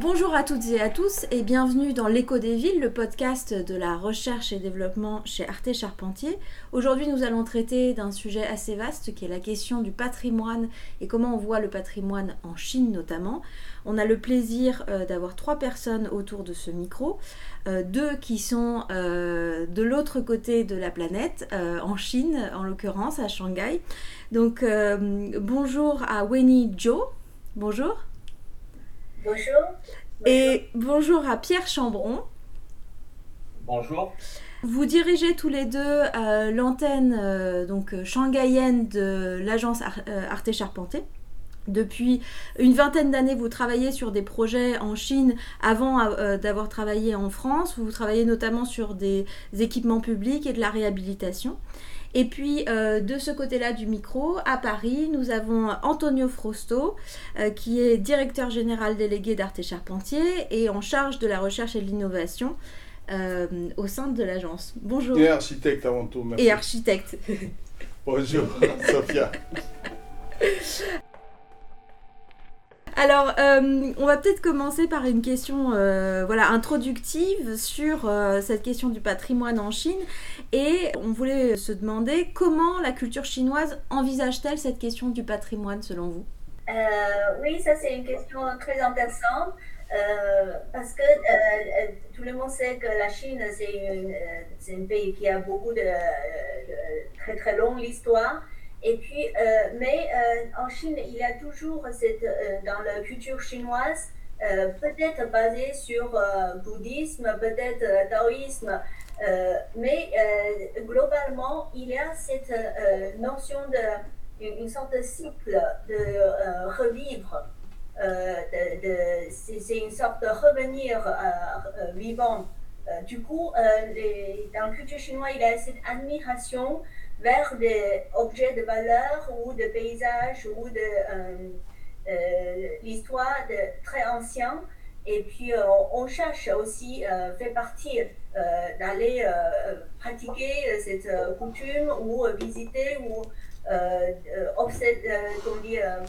Bonjour à toutes et à tous et bienvenue dans l'écho des villes, le podcast de la recherche et développement chez Arte Charpentier. Aujourd'hui nous allons traiter d'un sujet assez vaste qui est la question du patrimoine et comment on voit le patrimoine en Chine notamment. On a le plaisir euh, d'avoir trois personnes autour de ce micro, euh, deux qui sont euh, de l'autre côté de la planète, en Chine en l'occurrence, à Shanghai. Donc bonjour à Wenny Zhou. Bonjour. Bonjour. Et bonjour à Pierre Chambron. Bonjour. Vous dirigez tous les deux euh, l'antenne euh, donc shanghaïenne de l'agence euh, Arte Charpentier. Depuis une vingtaine d'années, vous travaillez sur des projets en Chine avant d'avoir travaillé en France. Vous travaillez notamment sur des équipements publics et de la réhabilitation. Et puis euh, de ce côté-là du micro, à Paris, nous avons Antonio Frosto, euh, qui est directeur général délégué d'Arte Charpentier et en charge de la recherche et de l'innovation euh, au sein de l'agence. Bonjour. Et architecte avant tout. Merci. Et architecte. Bonjour, Sophia. Alors, euh, on va peut-être commencer par une question euh, voilà, introductive sur euh, cette question du patrimoine en Chine. Et on voulait se demander comment la culture chinoise envisage-t-elle cette question du patrimoine selon vous? Oui, ça c'est une question très intéressante. parce que tout le monde sait que la Chine, c'est un pays qui a beaucoup de, de très très longue histoire. Et puis, euh, mais euh, en Chine, il y a toujours cette, euh, dans la culture chinoise, peut-être basée sur bouddhisme, peut-être taoïsme, mais globalement, il y a cette notion de une sorte de cycle de revivre. c'est une sorte de revenir vivant. du coup, dans la culture chinoise, il y a cette admiration vers des objets de valeur ou de paysages ou de euh, euh, l'histoire de très ancien. Et puis, euh, on cherche aussi, fait partie d'aller pratiquer cette coutume ou visiter ou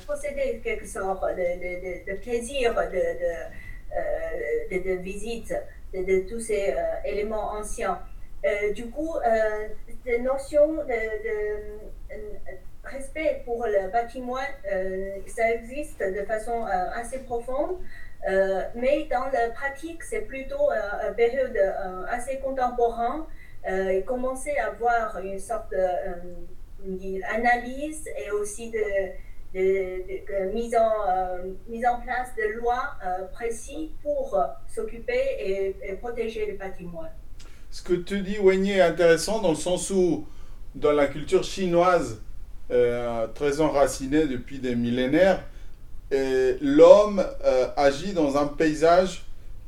posséder quelque sorte de, plaisir de, de, visite de, tous ces éléments anciens. du coup, cette notion de, euh, respect pour le bâtiment, euh, ça existe de façon euh, assez profonde. mais dans la pratique, c'est plutôt une période assez contemporaine. et commencer à avoir une sorte d'analyse et aussi de, mise, en, mise en place de lois précises pour s'occuper et, et, protéger le patrimoine ce que tu dis, Wenye, est intéressant dans le sens où, dans la culture chinoise, euh, très enracinée depuis des millénaires, l'homme euh, agit dans un paysage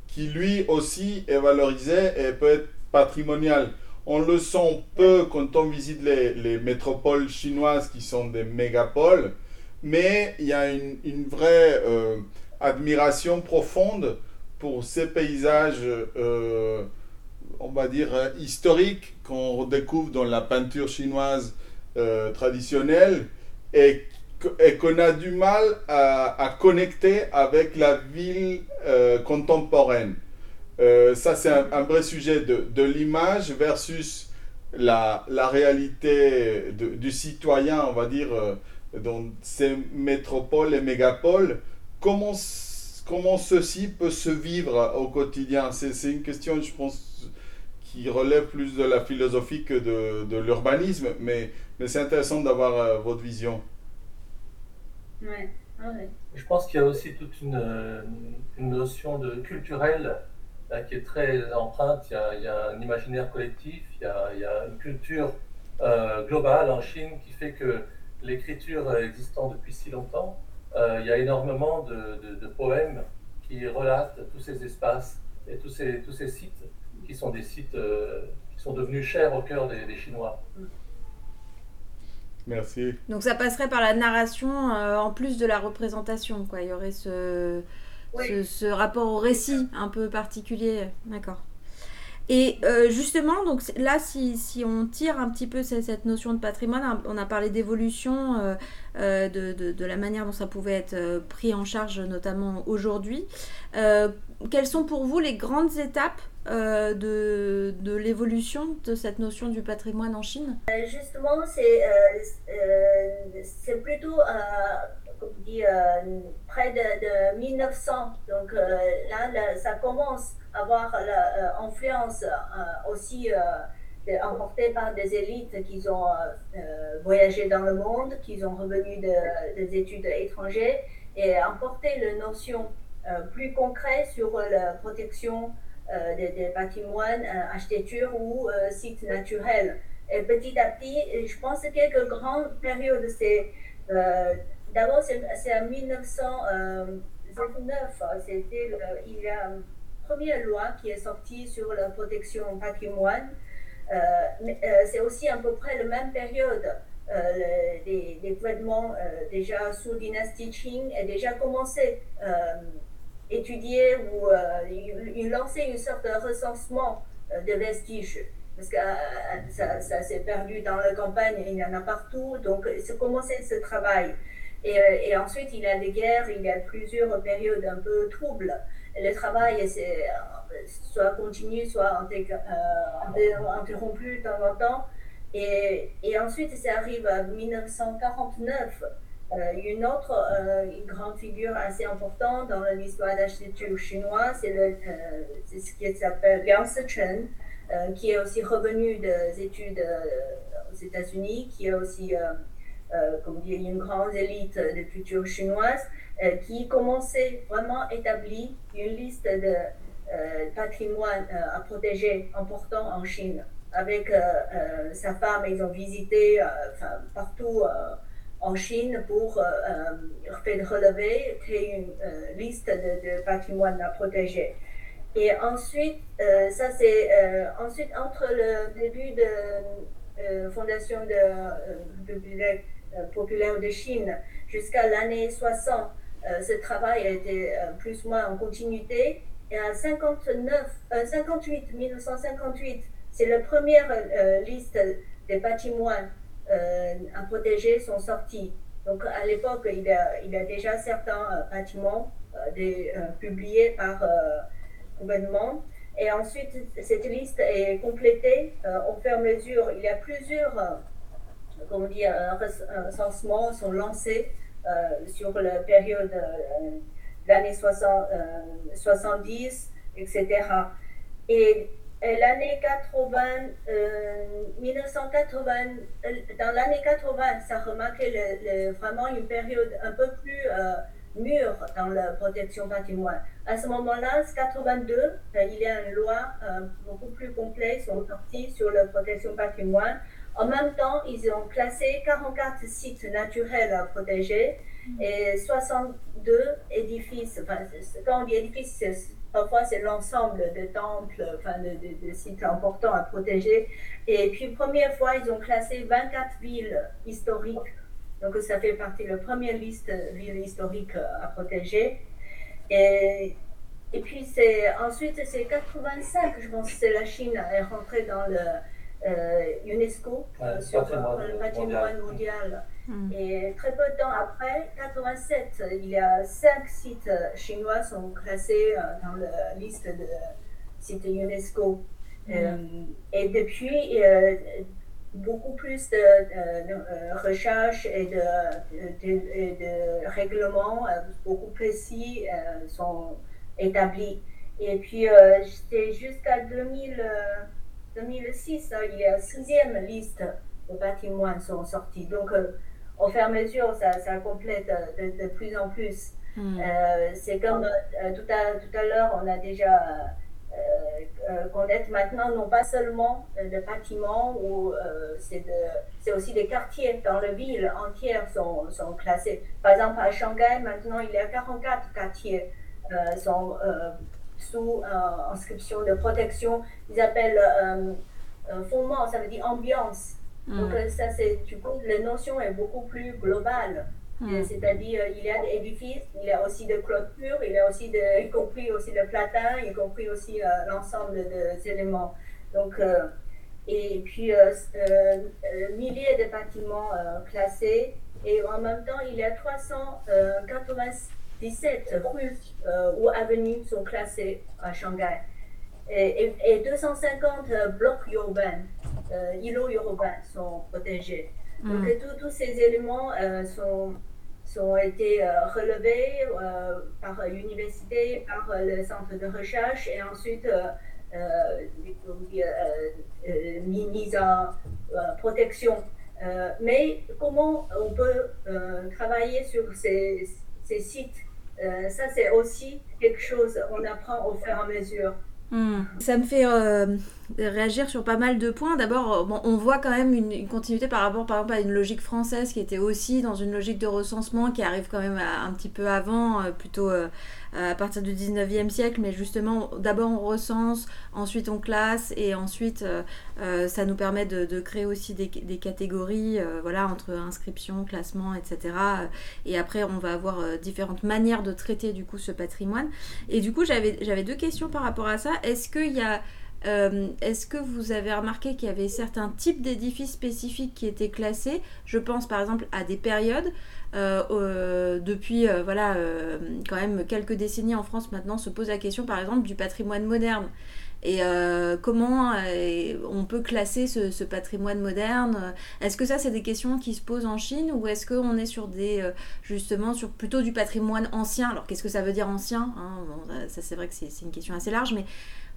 qui lui aussi est valorisé et peut être patrimonial. On le sent peu quand on visite les, les métropoles chinoises qui sont des mégapoles, mais il y a une, une vraie euh, admiration profonde pour ces paysages on va dire, euh, historique qu'on redécouvre dans la peinture chinoise euh, traditionnelle et, qu'on a du mal à, connecter avec la ville euh, contemporaine. ça, c'est un, vrai sujet de, l'image versus la, réalité du citoyen, on va dire, dans ces métropoles et mégapoles. Comment, comment ceci peut se vivre au quotidien? C'est une question, je pense, qui relève plus de la philosophie que de, de l'urbanisme, mais, mais c'est intéressant d'avoir euh, votre vision. Ouais. Ah ouais. Je pense qu'il y a aussi toute une, euh, une notion de culturelle qui est très empreinte. Il y, a, il y, a, un imaginaire collectif, il y a, il y a une culture euh, globale en Chine qui fait que l'écriture existant depuis si longtemps, il y a énormément de, de, de, poèmes qui relatent tous ces espaces et tous ces, tous ces sites qui sont des sites euh, qui sont devenus chers au cœur des, Chinois. Merci. Donc ça passerait par la narration euh, en plus de la représentation, quoi. Il y aurait ce, ce, rapport au récit un peu particulier. D'accord. Et euh, justement, donc là, si, si, on tire un petit peu cette, notion de patrimoine, hein, on a parlé d'évolution, euh, euh, de, de, de, la manière dont ça pouvait être pris en charge, notamment aujourd'hui. quelles sont pour vous les grandes étapes de, de l'évolution de cette notion du patrimoine en Chine? Justement, c'est plutôt dit, près de, de, 1900. Donc là, ça commence avoir l'influence euh, euh, aussi euh, emportée par des élites qui ont voyagé dans le monde, qui ont revenu de, des études étrangères et emporté la notion plus concrète sur la protection des, patrimoines, architecture ou sites naturels. Et petit à petit, je pense que quelques grandes périodes, c'est d'abord c'est en 1909, c'était il y a première loi qui est sortie sur la protection patrimoine. Euh, euh, c'est aussi à peu près la même période. Euh, les, les, gouvernements déjà sous dynastie Qing ont déjà commencé étudier ou ils lançaient une sorte de recensement de vestiges parce que ça, ça s'est perdu dans la campagne, il y en a partout, donc c'est commencé ce travail. Et, et, ensuite, il y a des guerres, il y a plusieurs périodes un peu troubles le travail c'est euh, soit continu, soit euh, interrompu de temps en temps. Et, et ensuite, ça arrive en 1949. Euh, une autre une grande figure assez importante dans l'histoire d'architecture chinoise, c'est ce qui s'appelle Liang Sichen, qui est aussi revenu des études aux États-Unis, qui est aussi, comme dit, une grande élite de culture chinoise. Euh, qui commençait vraiment à établir une liste de euh, patrimoine euh, à protéger important en Chine. Avec sa femme, ils ont visité partout en Chine pour faire relever, une liste de, de, patrimoine à protéger. Et ensuite, ça c'est ensuite entre le début de fondation de Bibliothèque populaire de Chine jusqu'à l'année 60, euh, ce travail a été euh, plus ou moins en continuité. Et en 59, 58, 1958, c'est la première euh, liste des patrimoines à protéger sont sortis. Donc à l'époque, il, y a déjà certains bâtiments des, publiés par gouvernement. Et ensuite, cette liste est complétée au fur et à mesure. Il y a plusieurs comment dire, recensements sont lancés euh, sur la période euh, l'année 70, etc. Et, l'année 80, 1980, euh, dans l'année 80, ça remarquait vraiment une période un peu plus mûre dans la protection patrimoine. À ce moment-là, 82, il y a une loi beaucoup plus complète sur la protection patrimoine en même temps, ils ont classé 44 sites naturels à protéger et 62 édifices. Quand on dit édifices, parfois c'est l'ensemble de temples, enfin, de, sites importants à protéger. Et puis, première fois, ils ont classé 24 villes historiques. Donc, ça fait partie de la première liste villes historiques à protéger. Et, et puis, ensuite, c'est 85, je pense c'est la Chine est rentrée dans le euh, UNESCO euh, sur le patrimoine mondial. Hmm. Et très peu de temps après, 87, il y a cinq sites chinois sont classés euh, dans la liste de sites UNESCO. Hmm. et depuis, beaucoup plus de, recherches et de, de, règlements beaucoup précis sont établis. Et puis, c'était jusqu'à 2000. 2006, hein, il y a sixième liste de patrimoine sont sortis. Donc, euh, au fur et à mesure, ça, ça complète euh, de, plus en plus. Hmm. Euh, c'est comme tout à, tout à l'heure, on a déjà connaître maintenant non pas seulement le bâtiment, ou c'est aussi des quartiers dans la ville entière sont, sont, classés. Par exemple, à Shanghai, maintenant, il y a 44 quartiers sont sous euh, inscription de protection. Ils appellent euh, euh, fondement, ça veut dire ambiance. Mm. Donc ça, c'est, tu coup, la notion est beaucoup plus globale. Hmm. C'est-à-dire, il y a des édifices, il y a aussi des clôtures, il y a aussi, de, y compris aussi le platin, y compris aussi l'ensemble des éléments. Donc, et puis, milliers de bâtiments classés. Et en même temps, il y a 397 rues ou avenues sont classées à Shanghai et, 250 euh, blocs urbains, euh, îlots urbains sont protégés. Donc mm. tous ces éléments euh, sont, sont été relevés par l'université, par le centre de recherche et ensuite mis en protection. mais comment on peut travailler sur ces, ces sites Ça, c'est aussi quelque chose qu'on apprend au fur et à mesure. Hmm. Ça me fait euh, réagir sur pas mal de points. D'abord, euh, on voit quand même une, continuité par rapport, par exemple, à une logique française qui était aussi dans une logique de recensement qui arrive quand même un petit peu avant, euh, plutôt à partir du 19e siècle. Mais justement, d'abord on recense, ensuite on classe et ensuite ça nous permet de, créer aussi des, des catégories, voilà, entre inscription, classement, etc. Et après, on va avoir différentes manières de traiter du coup ce patrimoine. Et du coup, j'avais deux questions par rapport à ça. Est-ce qu'il y a euh, Est-ce que vous avez remarqué qu'il y avait certains types d'édifices spécifiques qui étaient classés? Je pense par exemple à des périodes. Euh, depuis voilà quand même quelques décennies en France maintenant se pose la question par exemple du patrimoine moderne. Et comment on peut classer ce, patrimoine moderne? Est-ce que ça, c'est des questions qui se posent en Chine ou est-ce qu'on est sur des, justement, sur plutôt du patrimoine ancien? Alors, qu'est-ce que ça veut dire ancien hein? Ça, c'est vrai que c'est une question assez large, mais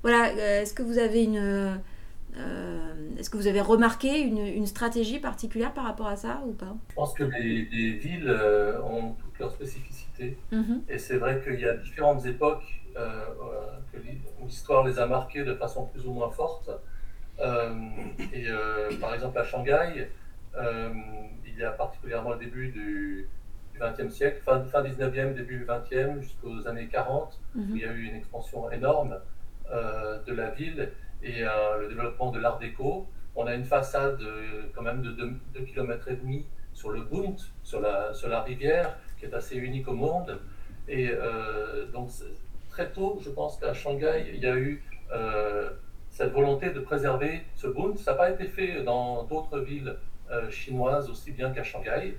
voilà, euh, est-ce que vous avez une. Euh, est-ce que vous avez remarqué une, stratégie particulière par rapport à ça ou pas? Je pense que les, villes euh, ont toutes leurs spécificités. Mhm. Et c'est vrai qu'il y a différentes époques que l'histoire les a marquées de façon plus ou moins forte. et par exemple à Shanghai, il y a particulièrement le début du, XXe siècle, fin, fin 19e, début 20e, jusqu'aux années 40, où mhm. il y a eu une expansion énorme. Euh, de la ville et euh, le développement de l'art déco. On a une façade euh, quand même de 2 km et demi sur le Bund, sur la, sur la rivière, qui est assez unique au monde. Et donc très tôt, je pense qu'à Shanghai, il y a eu cette volonté de préserver ce Bund. Ça n'a pas été fait dans d'autres villes chinoises aussi bien qu'à Shanghai.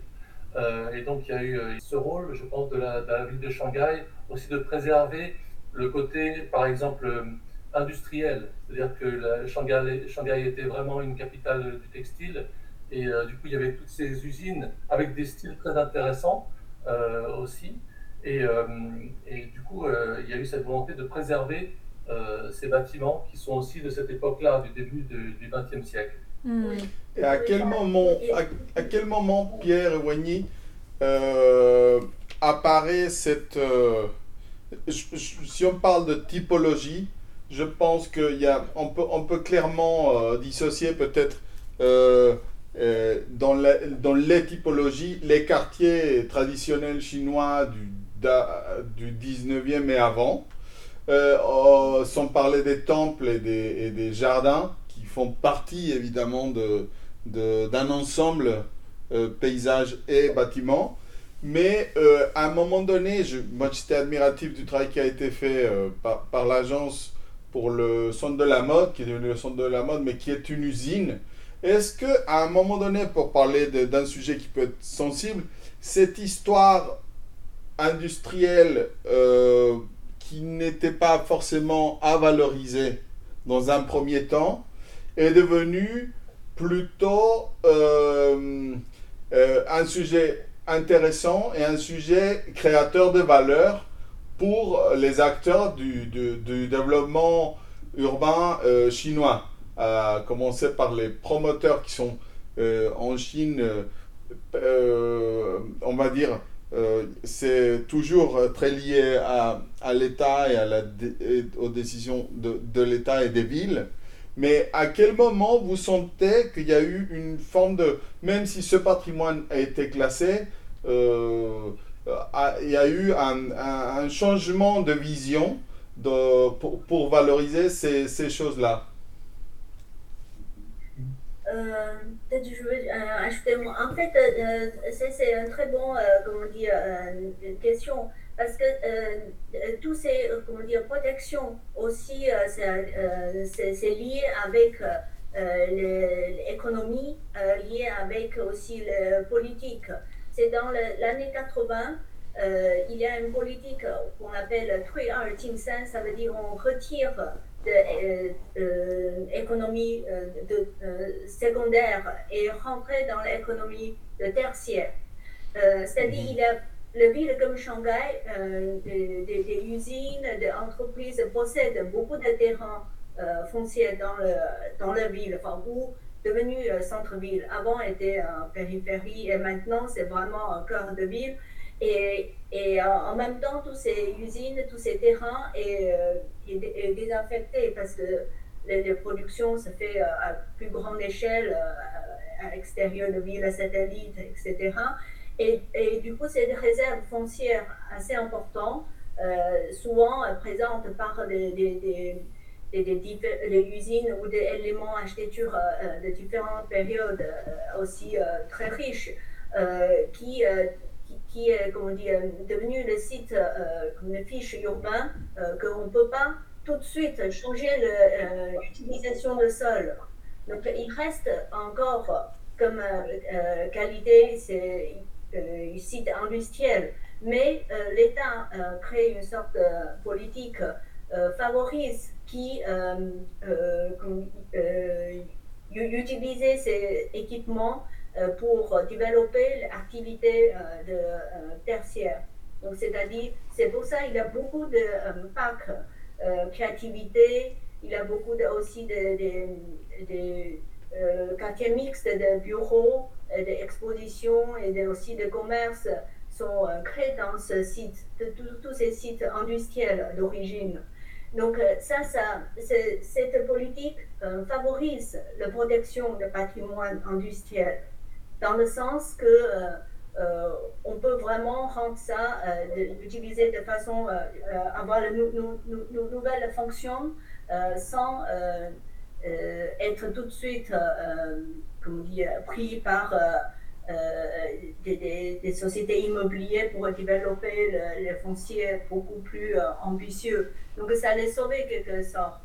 et donc il y a eu ce rôle, je pense, de la, de la, ville de Shanghai, aussi de préserver le côté, par exemple, euh, industriel. C'est-à-dire que Shanghai, Shanghai, était vraiment une capitale du textile. Et euh, du coup, il y avait toutes ces usines avec des styles très intéressants euh, aussi. Et, et, du coup, il y a eu cette volonté de préserver ces bâtiments qui sont aussi de cette époque-là, du début du XXe siècle. Hmm. Et à quel moment, à, quel moment Pierre Wagny apparaît cette si on parle de typologie, je pense qu'on peut, on peut clairement euh, dissocier peut-être euh, euh, dans, dans, les typologies les quartiers traditionnels chinois du, du 19e et avant, oh, sans parler des temples et des, des, jardins qui font partie évidemment de, d'un ensemble paysage et bâtiment. Mais euh, à un moment donné, moi j'étais admiratif du travail qui a été fait euh, par, l'agence pour le centre de la mode, qui est devenu le centre de la mode, mais qui est une usine. Est-ce que à un moment donné, pour parler d'un sujet qui peut être sensible, cette histoire industrielle euh, qui n'était pas forcément à valoriser dans un premier temps est devenue plutôt un sujet intéressant et un sujet créateur de valeur pour les acteurs du, développement urbain euh, chinois, à commencer par les promoteurs qui sont euh, en Chine, euh, on va dire, c'est toujours très lié à, l'État et, aux décisions de l'État et des villes. Mais à quel moment vous sentez qu'il y a eu une forme de, même si ce patrimoine a été classé, euh, il y a eu un, un, changement de vision pour, valoriser ces, choses-là? Euh, peut-être veux ajouter. En fait, c'est une très bonne comment dire, question parce que tous ces comment dire, protections aussi, c'est lié avec l'économie, lié avec aussi la politique. C'est dans l'année 80 euh, il y a une politique qu'on appelle Tui ça veut dire on retire de l'économie euh, euh, de, secondaire et rentrer dans l'économie de tertiaire. C'est-à-dire il y a le ville comme Shanghai, des, usines, des entreprises possèdent beaucoup de terrains fonciers dans, le, dans la ville, enfin, ou devenu centre-ville. Avant, était périphérie et maintenant, c'est vraiment un cœur de ville. Et, et en même temps, toutes ces usines, tous ces terrains est, euh, désinfectés parce que la, production se fait euh, à plus grande échelle, euh, à l'extérieur de villes satellites, etc. Et, du coup, des réserves foncières assez importantes, souvent présentes par des, des, des usines ou des éléments architecture de différentes périodes aussi très riches qui qui est comment dire, devenu le site euh, comme une fiche urbain, euh, qu'on ne peut pas tout de suite changer euh, l'utilisation de sol. Donc il reste encore comme qualité, c'est site industriel, mais l'État crée une sorte de politique favorise qui utiliser ces équipements euh, pour développer l'activité euh, de euh, tertiaire. Donc, c'est-à-dire, c'est pour ça qu'il y a beaucoup de packs créativité, il y a beaucoup de, aussi de, quartiers mixtes de bureaux, d'expositions et aussi de commerces sont créés dans ce site, tous ces sites industriels d'origine. Donc ça, cette politique favorise la protection du patrimoine industriel dans le sens que euh, euh, peut vraiment rendre ça, euh, d'utiliser de façon, avoir de nouvelles fonctions sans être tout de suite, comment dire, pris par des, sociétés immobilières pour développer les fonciers beaucoup plus ambitieux. Donc ça les sauver quelque sorte.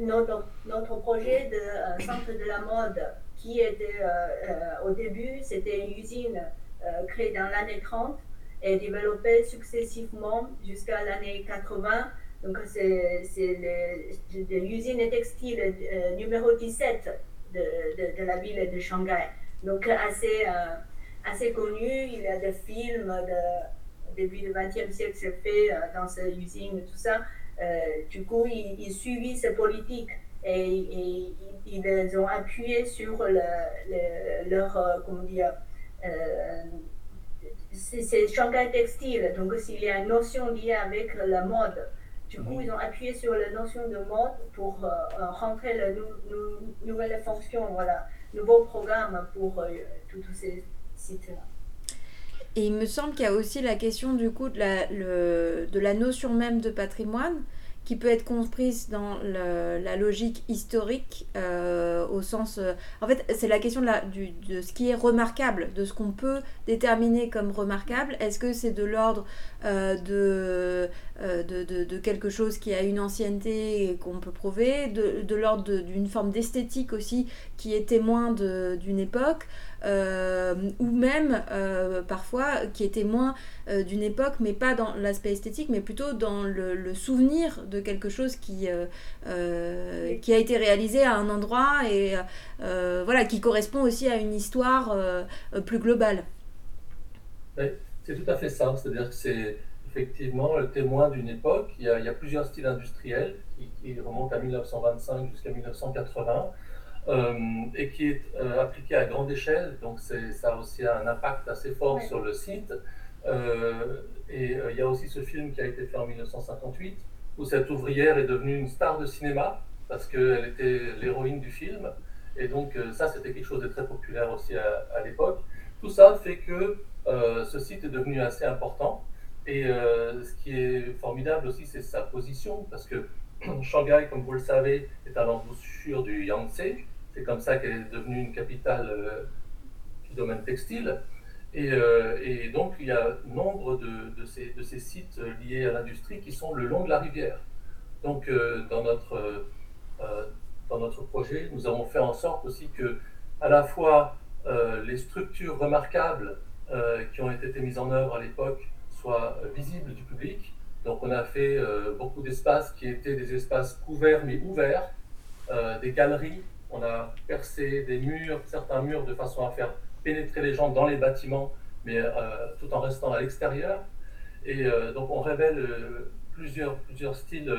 notre, notre projet de centre de la mode qui était euh, euh, au début, c'était une usine euh, créée dans l'année 30 et développée successivement jusqu'à l'année 80. Donc, c'est l'usine textile numéro 17 de, de, la ville de Shanghai. Donc, assez, assez connue. Il y a des films de, depuis le XXe siècle, c'est fait dans cette usine, tout ça. du coup, il, il suivit cette politique et, ils ont appuyé sur leur, euh, comment dire, euh, c'est Shanghai Textile, donc s'il y a une notion liée avec la mode, du coup, ils ont appuyé sur la notion de mode pour euh, rentrer la nouvelle fonction, voilà, nouveau programme pour tous ces sites-là. Et il me semble qu'il y a aussi la question du coup de la notion même de patrimoine qui peut être comprise dans la logique historique euh, au sens... Euh, en fait, c'est la question de, ce qui est remarquable, de ce qu'on peut déterminer comme remarquable. Est-ce que c'est de l'ordre euh, de, de, quelque chose qui a une ancienneté et qu'on peut prouver, de, l'ordre d'une forme d'esthétique aussi qui est témoin d'une époque ou même euh, parfois qui est témoin euh, d'une époque, mais pas dans l'aspect esthétique, mais plutôt dans le, souvenir de quelque chose qui, qui a été réalisé à un endroit et voilà, qui correspond aussi à une histoire plus globale. c'est tout à fait ça, c'est-à-dire que c'est effectivement le témoin d'une époque. Il y, a, il y, a, plusieurs styles industriels qui, qui remontent à 1925 jusqu'à 1980. Euh, et qui est euh, appliqué à grande échelle. Donc ça a aussi un impact assez fort sur le site. Euh, et il y a aussi ce film qui a été fait en 1958 où cette ouvrière est devenue une star de cinéma parce qu'elle était l'héroïne du film. Et donc ça, c'était quelque chose de très populaire aussi à, à l'époque. Tout ça fait que ce site est devenu assez important. Et ce qui est formidable aussi, c'est sa position, parce que Shanghai, comme vous le savez, est à l'embouchure du Yangtze, C'est comme ça qu'elle est devenue une capitale du domaine textile. Et, donc, il y a nombre de, ces, sites liés à l'industrie qui sont le long de la rivière. Donc, dans, notre, dans notre projet, nous avons fait en sorte aussi que, à la fois, les structures remarquables qui ont été mises en œuvre à l'époque soient visibles du public, donc on a fait euh, beaucoup d'espaces qui étaient des espaces couverts mais ouverts, euh, des galeries. On a percé des murs, certains murs de façon à faire pénétrer les gens dans les bâtiments, mais euh, tout en restant à l'extérieur. Et donc on révèle plusieurs, plusieurs styles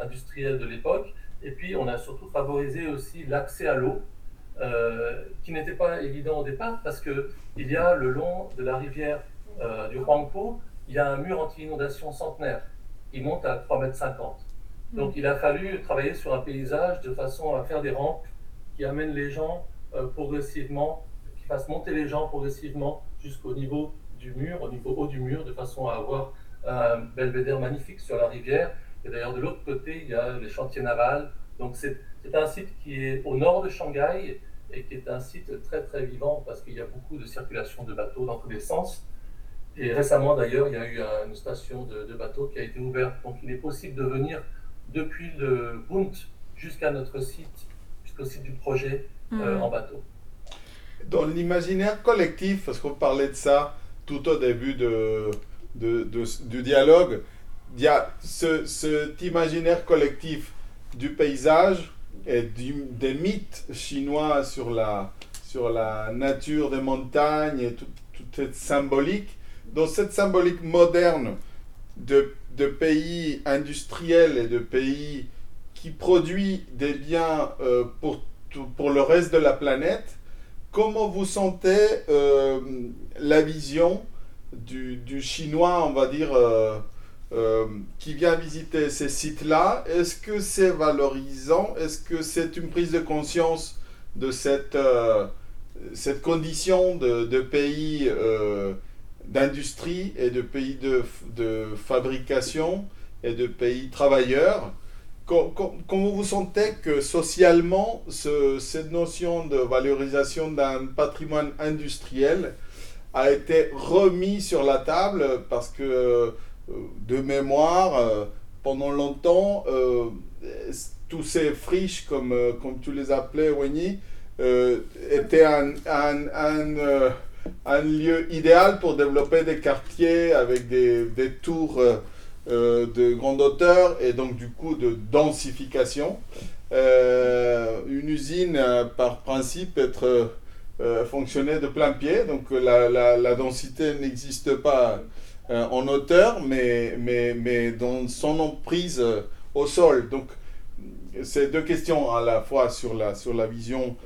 industriels de l'époque. Et puis on a surtout favorisé aussi l'accès à l'eau, qui n'était pas évident au départ parce qu'il y a le long de la rivière du Huangpu, il y a un mur anti-inondation centenaire. Il monte à 3,50 mètres. Donc il a fallu travailler sur un paysage de façon à faire des rampes qui amènent les gens euh, progressivement, qui fassent monter les gens progressivement jusqu'au niveau du mur, au niveau haut du mur, de façon à avoir un belvédère magnifique sur la rivière. Et d'ailleurs, de l'autre côté, il y a les chantiers navals. Donc c'est un site qui est au nord de Shanghai et qui est un site très très vivant parce qu'il y a beaucoup de circulation de bateaux dans tous les sens. Et récemment, d'ailleurs, il y a eu une station de, bateaux qui a été ouverte. Donc, il est possible de venir depuis le Bund jusqu'à notre site, site du projet euh, mm. en bateau. Dans l'imaginaire collectif, parce qu'on parlait de ça tout au début de, de, du dialogue, il y a ce, cet imaginaire collectif du paysage et des mythes chinois sur la, sur la nature des montagnes et toute cette symbolique dans cette symbolique moderne de, de, pays industriels et de pays qui produit des biens euh, pour, pour le reste de la planète, comment vous sentez euh, la vision du, du, chinois, on va dire, euh, qui vient visiter ces sites-là? Est-ce que c'est valorisant? Est-ce que c'est une prise de conscience de cette, cette condition de, de pays d'industrie et de pays de, de, fabrication et de pays travailleurs? Comment vous sentez que socialement, ce, cette notion de valorisation d'un patrimoine industriel a été remis sur la table parce que, euh, de mémoire, euh, pendant longtemps, euh, tous ces friches, comme, comme tu les appelais, Winnie, étaient un, lieu idéal pour développer des quartiers avec des tours euh, euh, de grande hauteur et donc du coup de densification. Euh, une usine, par principe, être fonctionnait de plein pied, donc la, la, densité n'existe pas en hauteur, mais, mais, mais dans son emprise au sol. Donc, c'est deux questions à la fois sur la, sur la vision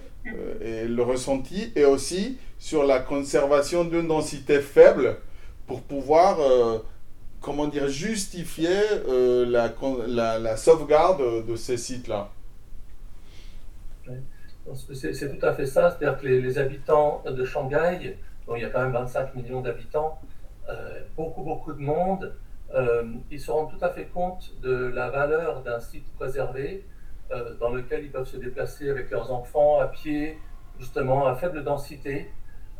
et le ressenti, et aussi sur la conservation d'une densité faible pour pouvoir, euh, comment dire, justifier euh, la, sauvegarde de ces sites-là. C'est tout à fait ça, c'est-à-dire que les, habitants de Shanghai, il y a quand même 25 millions d'habitants, euh, beaucoup, beaucoup de monde, ils se rendent tout à fait compte de la valeur d'un site préservé dans lequel ils peuvent se déplacer avec leurs enfants à pied, justement à faible densité,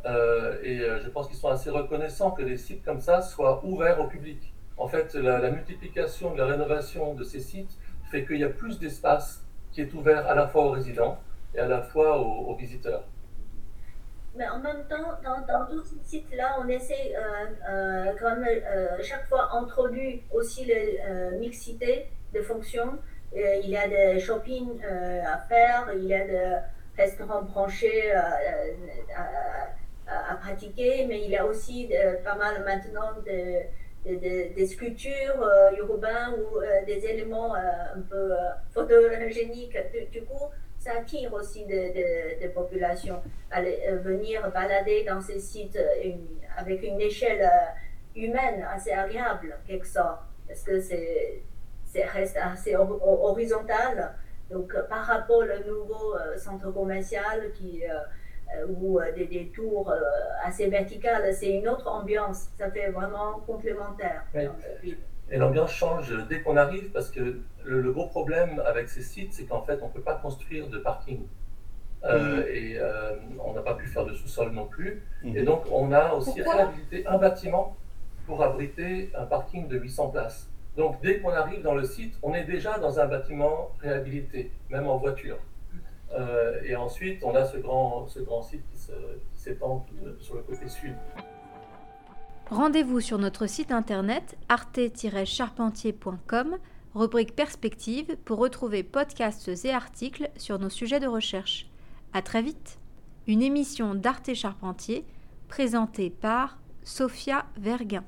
euh, et euh, je pense qu'ils sont assez reconnaissants que des sites comme ça soient ouverts au public. En fait, la, multiplication de la rénovation de ces sites fait qu'il y a plus d'espace qui est ouvert à la fois aux résidents et à la fois aux, visiteurs. Mais en même temps, dans, tous ces sites-là, on essaie euh, quand même chaque fois introduire aussi la mixité de fonctions. il y a des shopping à faire, il y a des restaurants branchés à, pratiquer, mais il y a aussi euh, pas mal maintenant de, des sculptures euh, urbaines ou euh, des éléments un peu photogéniques. Du, coup, ça attire aussi des populations à venir balader dans ces sites avec une échelle humaine assez agréable, quelque sorte, parce que c'est reste assez horizontal. Donc, par rapport au nouveau centre commercial qui euh, ou euh, des, des, tours euh, assez verticales, c'est une autre ambiance. Ça fait vraiment complémentaire. Et l'ambiance change dès qu'on arrive parce que le, gros problème avec ces sites, c'est qu'en fait, on ne peut pas construire de parking. Euh, et euh, on n'a pas pu faire de sous-sol non plus. Mhm. Et donc, on a aussi Pourquoi réhabilité un bâtiment pour abriter un parking de 800 places. Donc, dès qu'on arrive dans le site, on est déjà dans un bâtiment réhabilité, même en voiture. Euh, et ensuite, on a ce grand, site qui s'étend sur le côté sud. Rendez-vous sur notre site internet arte-charpentier.com, rubrique perspective, pour retrouver podcasts et articles sur nos sujets de recherche. À très vite. Une émission d'Arte Charpentier présentée par Sophia Verguin.